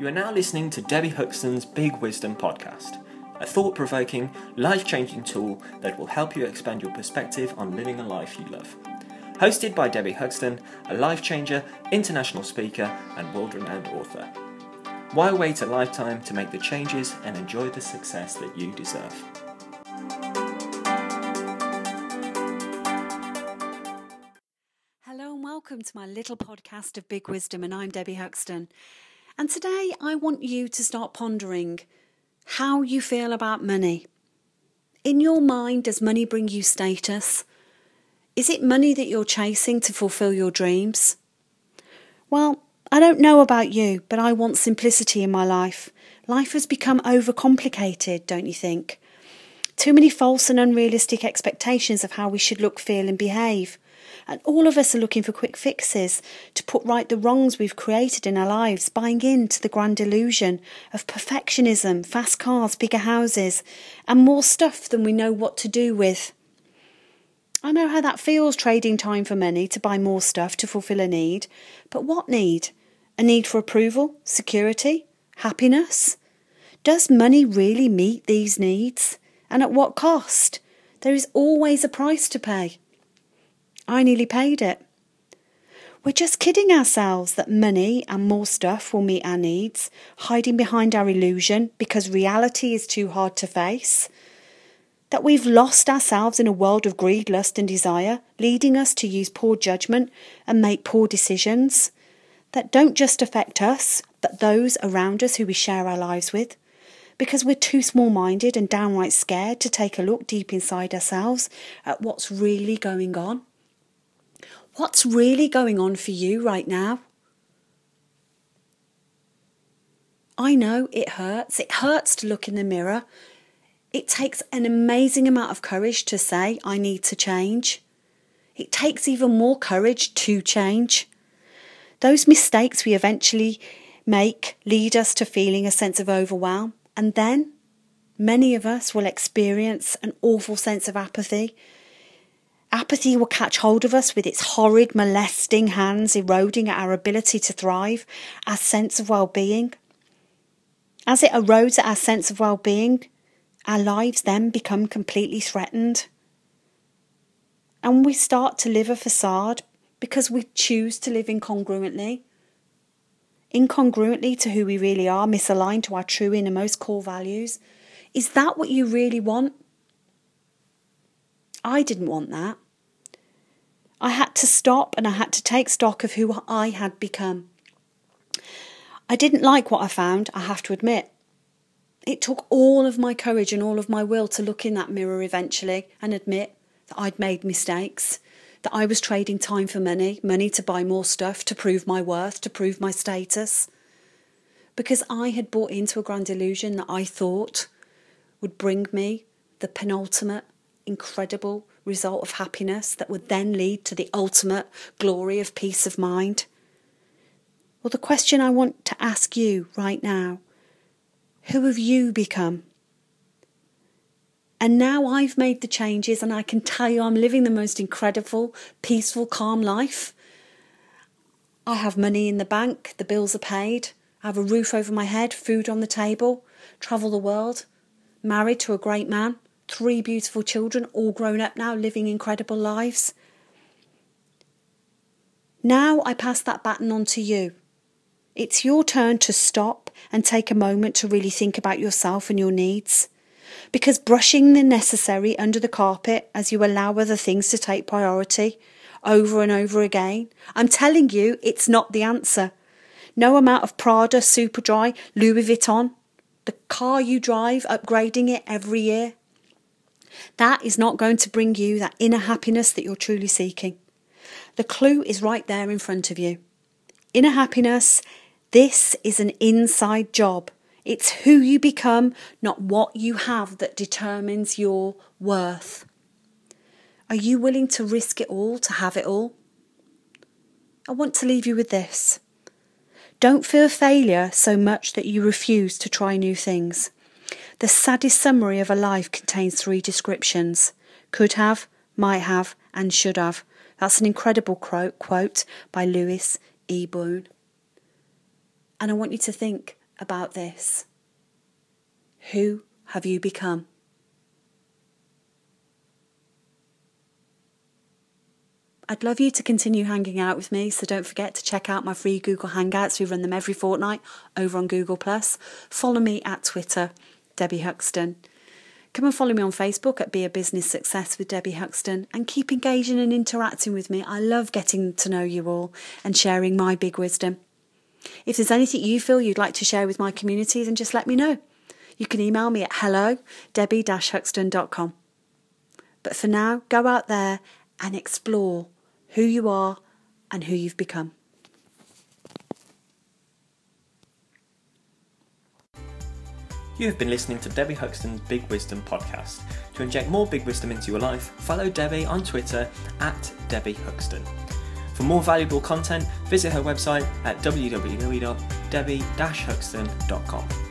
You are now listening to Debbie Huxton's Big Wisdom podcast, a thought provoking, life changing tool that will help you expand your perspective on living a life you love. Hosted by Debbie Huxton, a life changer, international speaker, and world renowned author. Why wait a lifetime to make the changes and enjoy the success that you deserve? Hello and welcome to my little podcast of Big Wisdom, and I'm Debbie Huxton. And today I want you to start pondering how you feel about money. In your mind, does money bring you status? Is it money that you're chasing to fulfill your dreams? Well, I don't know about you, but I want simplicity in my life. Life has become overcomplicated, don't you think? Too many false and unrealistic expectations of how we should look, feel, and behave. And all of us are looking for quick fixes to put right the wrongs we've created in our lives, buying into the grand illusion of perfectionism, fast cars, bigger houses, and more stuff than we know what to do with. I know how that feels trading time for money to buy more stuff to fulfill a need, but what need? A need for approval, security, happiness? Does money really meet these needs? And at what cost? There is always a price to pay. I nearly paid it. We're just kidding ourselves that money and more stuff will meet our needs, hiding behind our illusion because reality is too hard to face. That we've lost ourselves in a world of greed, lust, and desire, leading us to use poor judgment and make poor decisions that don't just affect us, but those around us who we share our lives with. Because we're too small minded and downright scared to take a look deep inside ourselves at what's really going on. What's really going on for you right now? I know it hurts. It hurts to look in the mirror. It takes an amazing amount of courage to say, I need to change. It takes even more courage to change. Those mistakes we eventually make lead us to feeling a sense of overwhelm. And then many of us will experience an awful sense of apathy Apathy will catch hold of us with its horrid, molesting hands, eroding at our ability to thrive, our sense of well being. As it erodes at our sense of well being, our lives then become completely threatened. And we start to live a facade because we choose to live incongruently. Incongruently to who we really are, misaligned to our true innermost core values. Is that what you really want? I didn't want that. I had to stop and I had to take stock of who I had become. I didn't like what I found, I have to admit. It took all of my courage and all of my will to look in that mirror eventually and admit that I'd made mistakes, that I was trading time for money, money to buy more stuff, to prove my worth, to prove my status. Because I had bought into a grand illusion that I thought would bring me the penultimate incredible result of happiness that would then lead to the ultimate glory of peace of mind? Well, the question I want to ask you right now who have you become? And now I've made the changes, and I can tell you I'm living the most incredible, peaceful, calm life. I have money in the bank, the bills are paid, I have a roof over my head, food on the table, travel the world, married to a great man three beautiful children, all grown up now, living incredible lives. Now I pass that baton on to you. It's your turn to stop and take a moment to really think about yourself and your needs. Because brushing the necessary under the carpet as you allow other things to take priority over and over again, I'm telling you, it's not the answer. No amount of Prada, Superdry, Louis Vuitton, the car you drive, upgrading it every year, that is not going to bring you that inner happiness that you're truly seeking. The clue is right there in front of you. Inner happiness, this is an inside job. It's who you become, not what you have, that determines your worth. Are you willing to risk it all to have it all? I want to leave you with this. Don't fear failure so much that you refuse to try new things. The saddest summary of a life contains three descriptions could have, might have, and should have. That's an incredible quote, by Louis E. Boone. And I want you to think about this. Who have you become? I'd love you to continue hanging out with me, so don't forget to check out my free Google Hangouts. We run them every fortnight over on Google. Follow me at Twitter, Debbie Huxton. Come and follow me on Facebook at Be a Business Success with Debbie Huxton and keep engaging and interacting with me. I love getting to know you all and sharing my big wisdom. If there's anything you feel you'd like to share with my community, then just let me know. You can email me at hello debbie-huxton.com. But for now, go out there and explore who you are and who you've become. You have been listening to Debbie Huxton's Big Wisdom podcast. To inject more big wisdom into your life, follow Debbie on Twitter at Debbie Huxton. For more valuable content, visit her website at www.debbie-huxton.com.